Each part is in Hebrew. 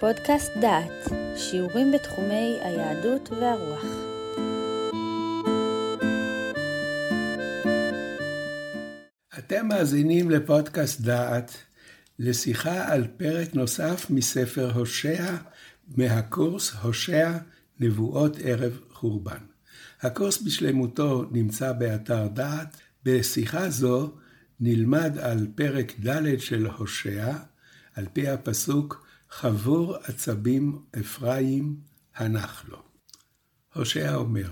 פודקאסט דעת, שיעורים בתחומי היהדות והרוח. אתם מאזינים לפודקאסט דעת, לשיחה על פרק נוסף מספר הושע, מהקורס הושע נבואות ערב חורבן. הקורס בשלמותו נמצא באתר דעת. בשיחה זו נלמד על פרק ד' של הושע, על פי הפסוק חבור עצבים אפרים הנח לו. הושע אומר,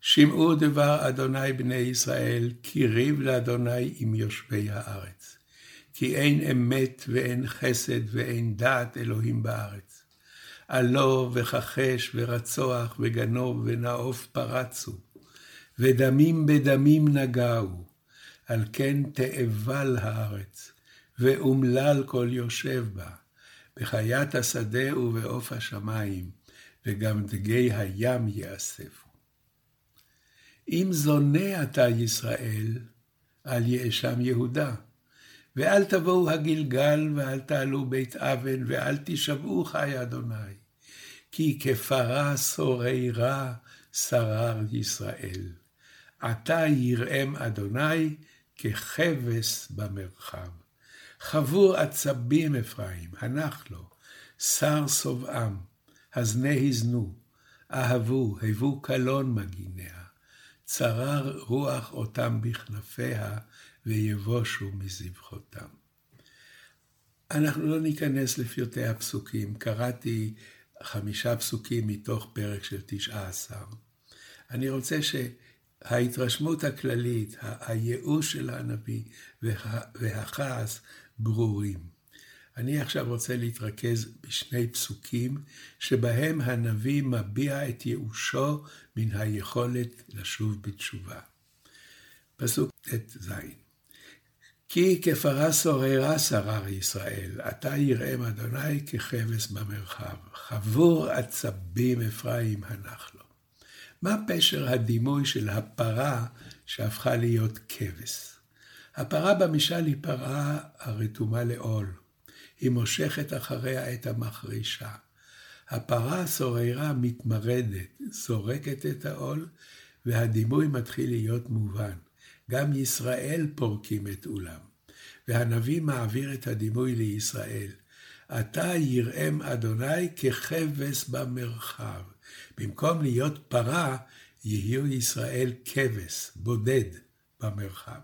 שמעו דבר אדוני בני ישראל, כי ריב לאדוני עם יושבי הארץ. כי אין אמת ואין חסד ואין דעת אלוהים בארץ. עלו וכחש ורצוח וגנוב ונאוף פרצו, ודמים בדמים נגעו, על כן תאבל הארץ, ואומלל כל יושב בה, בחיית השדה ובעוף השמיים, וגם דגי הים יאספו. אם זונה אתה ישראל, אל יאשם יהודה, ואל תבואו הגלגל, ואל תעלו בית אבן, ואל תשבעו חי אדוני. כי כפרה סוררה שרר ישראל. עתה יראם אדוני ככבש במרחב. חבור עצבים אפרים, הנח לו, שר שובעם, הזנה הזנו, אהבו, הבו קלון מגיניה, צרר רוח אותם בכנפיה, ויבושו מזבחותם. אנחנו לא ניכנס לפרטי הפסוקים, קראתי חמישה פסוקים מתוך פרק של תשעה עשר. אני רוצה שההתרשמות הכללית, הייאוש של הנביא והכעס ברורים. אני עכשיו רוצה להתרכז בשני פסוקים שבהם הנביא מביע את ייאושו מן היכולת לשוב בתשובה. פסוק ט"ז כי כפרה סוררה שרר ישראל, עתה יראם אדוני ככבש במרחב, חבור עצבים אפרים הנח לו. מה פשר הדימוי של הפרה שהפכה להיות כבש? הפרה במשל היא פרה הרתומה לעול. היא מושכת אחריה את המחרישה. הפרה הסוררה מתמרדת, זורקת את העול, והדימוי מתחיל להיות מובן. גם ישראל פורקים את אולם. והנביא מעביר את הדימוי לישראל. עתה יראם אדוני ככבש במרחב. במקום להיות פרה, יהיו ישראל כבש, בודד, במרחב.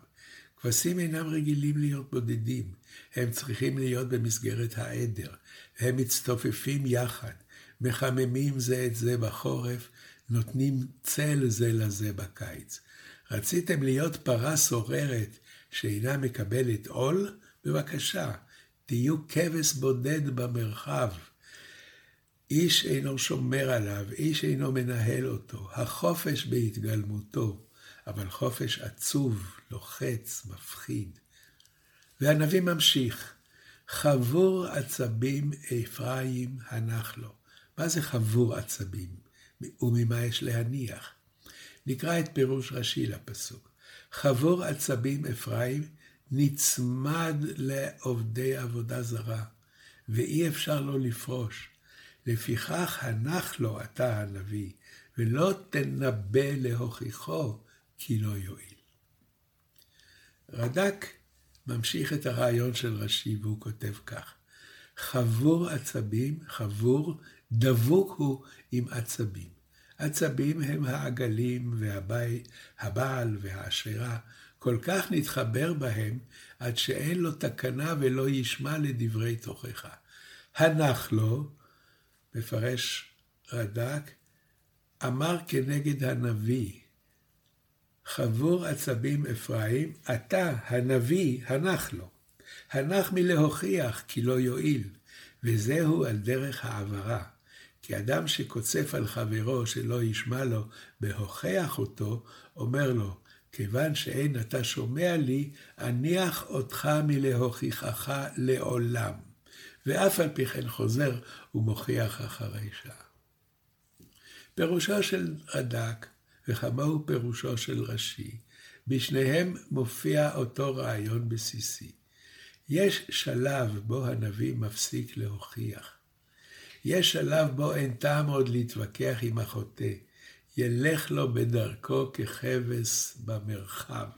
כבשים אינם רגילים להיות בודדים, הם צריכים להיות במסגרת העדר, הם מצטופפים יחד, מחממים זה את זה בחורף, נותנים צל זה לזה בקיץ. רציתם להיות פרה סוררת שאינה מקבלת עול? בבקשה, תהיו כבש בודד במרחב. איש אינו שומר עליו, איש אינו מנהל אותו, החופש בהתגלמותו, אבל חופש עצוב, לוחץ, מפחיד. והנביא ממשיך, חבור עצבים אפרים הנח לו. מה זה חבור עצבים? וממה יש להניח? נקרא את פירוש רש"י לפסוק. חבור עצבים אפרים נצמד לעובדי עבודה זרה, ואי אפשר לו לפרוש. לפיכך הנח לו אתה הנביא, ולא תנבא להוכיחו, כי לא יועיל. רד"ק ממשיך את הרעיון של רש"י, והוא כותב כך: חבור עצבים, חבור, דבוק הוא עם עצבים. עצבים הם העגלים והבעל והאשרה, כל כך נתחבר בהם, עד שאין לו תקנה ולא ישמע לדברי תוכחה. הנח לו, מפרש רד"ק, אמר כנגד הנביא, חבור עצבים אפרים, אתה, הנביא, הנח לו. הנח מלהוכיח כי לא יועיל, וזהו על דרך העברה. כי אדם שקוצף על חברו שלא ישמע לו בהוכח אותו, אומר לו, כיוון שאין אתה שומע לי, אניח אותך מלהוכיחך לעולם. ואף על פי כן חוזר ומוכיח אחרי שעה. פירושו של רד"ק, וכמוהו פירושו של רש"י, בשניהם מופיע אותו רעיון בסיסי. יש שלב בו הנביא מפסיק להוכיח. יש שלב בו אין טעם עוד להתווכח עם החוטא. ילך לו בדרכו ככבש במרחב.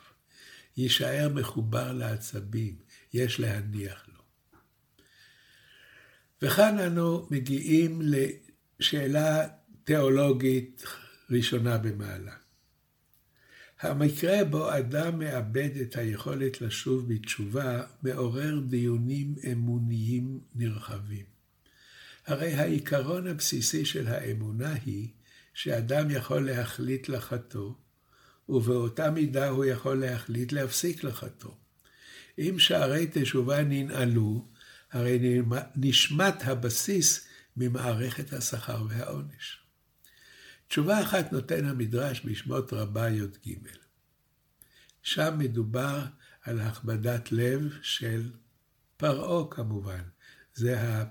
יישאר מחובר לעצבים, יש להניח לו. וכאן אנו מגיעים לשאלה תיאולוגית ראשונה במעלה. המקרה בו אדם מאבד את היכולת לשוב בתשובה מעורר דיונים אמוניים נרחבים. הרי העיקרון הבסיסי של האמונה היא שאדם יכול להחליט לחטוא, ובאותה מידה הוא יכול להחליט להפסיק לחטוא. אם שערי תשובה ננעלו, הרי נשמט הבסיס ממערכת השכר והעונש. תשובה אחת נותן המדרש בשמות רבה י"ג. שם מדובר על הכבדת לב של פרעה כמובן. זה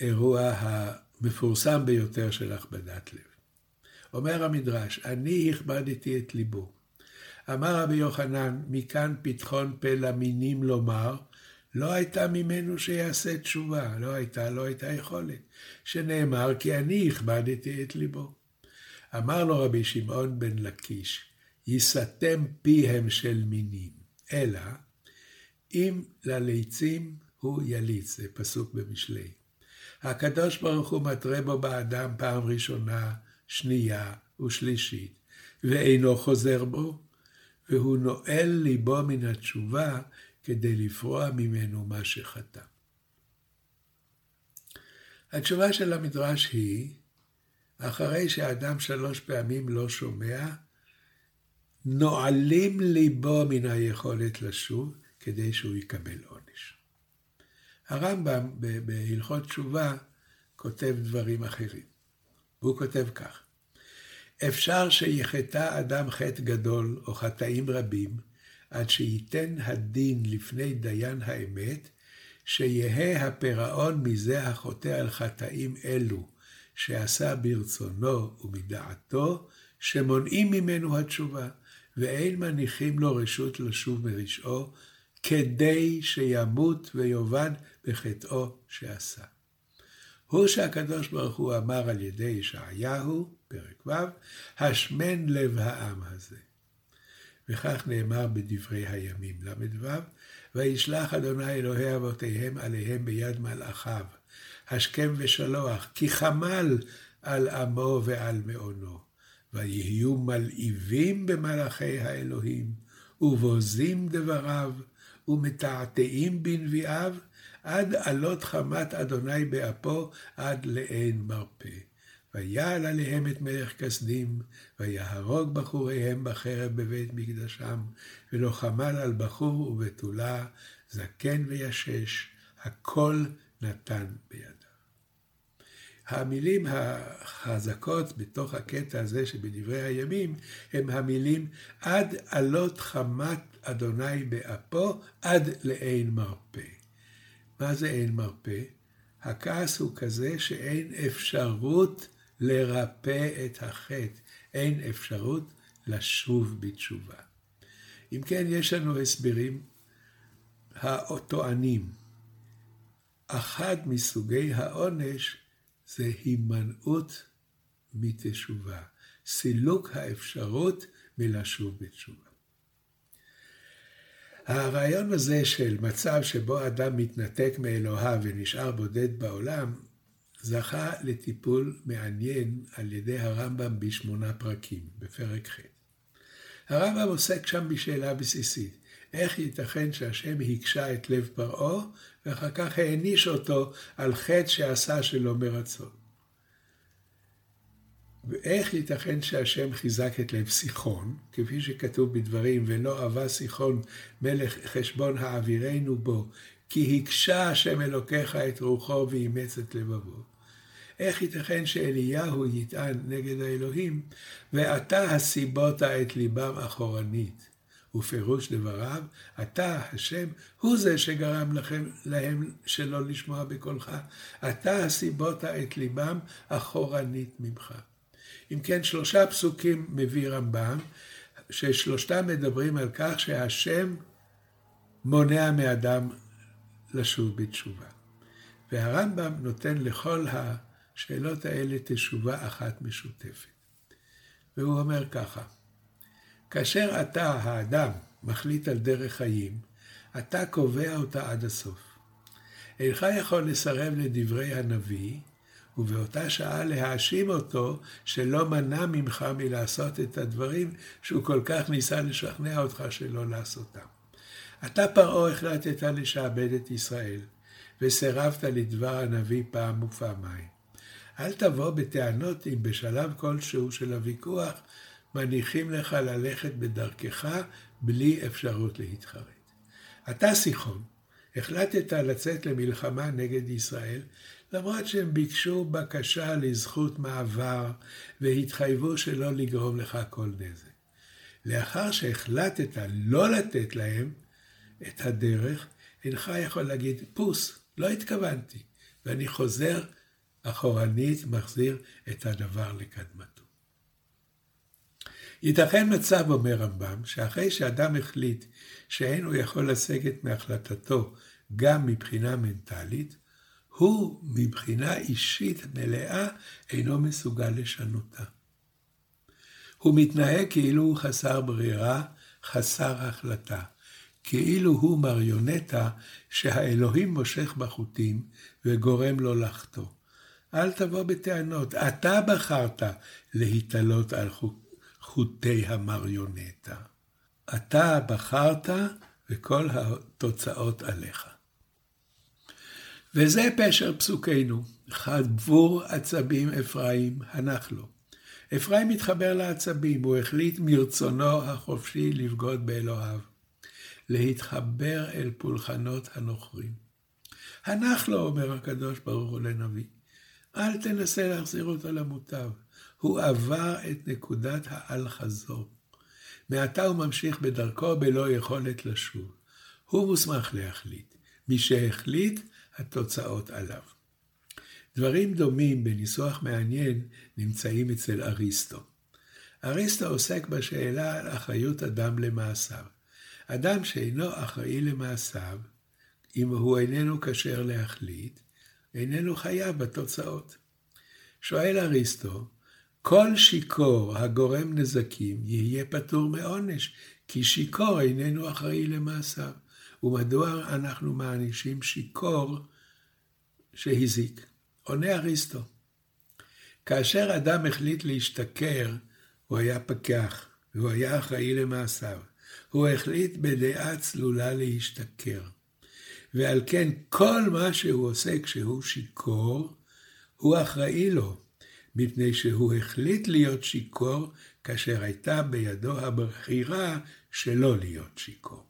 האירוע המפורסם ביותר של הכבדת לב. אומר המדרש, אני הכבדתי את ליבו. אמר רבי יוחנן, מכאן פתחון פה למינים לומר, לא הייתה ממנו שיעשה תשובה, לא הייתה, לא הייתה יכולת. שנאמר, כי אני הכבדתי את ליבו. אמר לו רבי שמעון בן לקיש, ייסתם פיהם של מינים, אלא אם לליצים הוא יליץ, זה פסוק במשלי. הקדוש ברוך הוא מתרה בו באדם פעם ראשונה, שנייה ושלישית, ואינו חוזר בו, והוא נועל ליבו מן התשובה כדי לפרוע ממנו מה שחטא. התשובה של המדרש היא, אחרי שאדם שלוש פעמים לא שומע, נועלים ליבו מן היכולת לשוב כדי שהוא יקבל עונש. הרמב"ם בהלכות תשובה כותב דברים אחרים. והוא כותב כך: אפשר שיחטא אדם חטא גדול או חטאים רבים, עד שייתן הדין לפני דיין האמת, שיהא הפירעון מזה החוטא על חטאים אלו, שעשה ברצונו ומדעתו, שמונעים ממנו התשובה, ואין מניחים לו רשות לשוב מרשעו, כדי שימות ויאבד בחטאו שעשה. הוא שהקדוש ברוך הוא אמר על ידי ישעיהו, פרק ו', השמן לב העם הזה. וכך נאמר בדברי הימים ל"ו, וישלח אדוני אלוהי אבותיהם עליהם ביד מלאכיו, השכם ושלוח, כי חמל על עמו ועל מעונו. ויהיו מלהיבים במלאכי האלוהים, ובוזים דבריו, ומתעתעים בנביאיו, עד עלות חמת אדוני באפו, עד לאין מרפא. ויעל עליהם את מלך כסדים, ויהרוג בחוריהם בחרב בבית מקדשם, ולא חמל על בחור ובתולה, זקן וישש, הכל נתן בידיו. המילים החזקות בתוך הקטע הזה שבדברי הימים, הם המילים עד עלות חמת אדוני באפו, עד לאין מרפא. מה זה אין מרפא? הכעס הוא כזה שאין אפשרות לרפא את החטא, אין אפשרות לשוב בתשובה. אם כן, יש לנו הסברים הטוענים. אחד מסוגי העונש זה הימנעות מתשובה, סילוק האפשרות מלשוב בתשובה. הרעיון הזה של מצב שבו אדם מתנתק מאלוהיו ונשאר בודד בעולם, זכה לטיפול מעניין על ידי הרמב"ם בשמונה פרקים, בפרק ח'. הרמב"ם עוסק שם בשאלה בסיסית, איך ייתכן שהשם הקשה את לב פרעה, ואחר כך העניש אותו על חטא שעשה שלא מרצון. ואיך ייתכן שהשם חיזק את לב סיחון, כפי שכתוב בדברים, ולא אבה סיחון מלך חשבון העבירנו בו, כי הקשה השם אלוקיך את רוחו ואימץ את לבבו. איך ייתכן שאליהו יטען נגד האלוהים, ואתה הסיבות את ליבם אחורנית. ופירוש דבריו, אתה, השם, הוא זה שגרם לכם, להם שלא לשמוע בקולך. אתה הסיבות את ליבם אחורנית ממך. אם כן, שלושה פסוקים מביא רמב"ם, ששלושתם מדברים על כך שהשם מונע מאדם לשוב בתשובה. והרמב"ם נותן לכל השאלות האלה תשובה אחת משותפת. והוא אומר ככה, כאשר אתה, האדם, מחליט על דרך חיים, אתה קובע אותה עד הסוף. אינך יכול לסרב לדברי הנביא, ובאותה שעה להאשים אותו שלא מנע ממך מלעשות את הדברים שהוא כל כך ניסה לשכנע אותך שלא לעשותם. אתה פרעה החלטת לשעבד את ישראל, וסירבת לדבר הנביא פעם ופעמיים. אל תבוא בטענות אם בשלב כלשהו של הוויכוח מניחים לך ללכת בדרכך בלי אפשרות להתחרט. אתה, סיחון, החלטת לצאת למלחמה נגד ישראל, למרות שהם ביקשו בקשה לזכות מעבר והתחייבו שלא לגרום לך כל נזק. לאחר שהחלטת לא לתת להם את הדרך, אינך יכול להגיד, פוס, לא התכוונתי, ואני חוזר אחורנית, מחזיר את הדבר לקדמתו. ייתכן מצב, אומר רמב"ם, שאחרי שאדם החליט שאין הוא יכול לסגת מהחלטתו גם מבחינה מנטלית, הוא מבחינה אישית מלאה אינו מסוגל לשנותה. הוא מתנהג כאילו הוא חסר ברירה, חסר החלטה. כאילו הוא מריונטה שהאלוהים מושך בחוטים וגורם לו לחטוא. אל תבוא בטענות, אתה בחרת להתעלות על חוטי המריונטה. אתה בחרת וכל התוצאות עליך. וזה פשר פסוקנו, חבור עצבים אפרים, הנח לו. אפרים מתחבר לעצבים, הוא החליט מרצונו החופשי לבגוד באלוהיו. להתחבר אל פולחנות הנוכרים. הנח לו, אומר הקדוש ברוך הוא לנביא, אל תנסה להחזיר אותו למוטב. הוא עבר את נקודת האל-חזור. מעתה הוא ממשיך בדרכו בלא יכולת לשוב. הוא מוסמך להחליט. מי שהחליט, התוצאות עליו. דברים דומים בניסוח מעניין נמצאים אצל אריסטו. אריסטו עוסק בשאלה על אחריות אדם למעשיו. אדם שאינו אחראי למעשיו, אם הוא איננו כשר להחליט, איננו חייב בתוצאות. שואל אריסטו, כל שיכור הגורם נזקים יהיה פטור מעונש, כי שיכור איננו אחראי למעשיו. ומדוע אנחנו מענישים שיכור שהזיק? עונה אריסטו, כאשר אדם החליט להשתכר, הוא היה פקח, והוא היה אחראי למעשיו. הוא החליט בדעה צלולה להשתכר. ועל כן כל מה שהוא עושה כשהוא שיכור, הוא אחראי לו, מפני שהוא החליט להיות שיכור כאשר הייתה בידו הבחירה שלא להיות שיכור.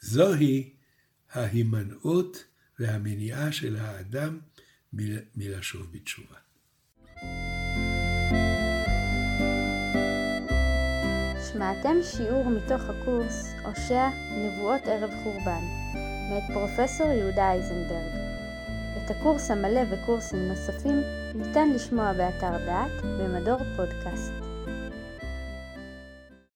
זוהי ההימנעות והמניעה של האדם מלשוב בתשובה. שמעתם שיעור מתוך הקורס הושע נבואות ערב חורבן מאת פרופסור יהודה אייזנברג. את הקורס המלא וקורסים נוספים ניתן לשמוע באתר דעת במדור פודקאסט.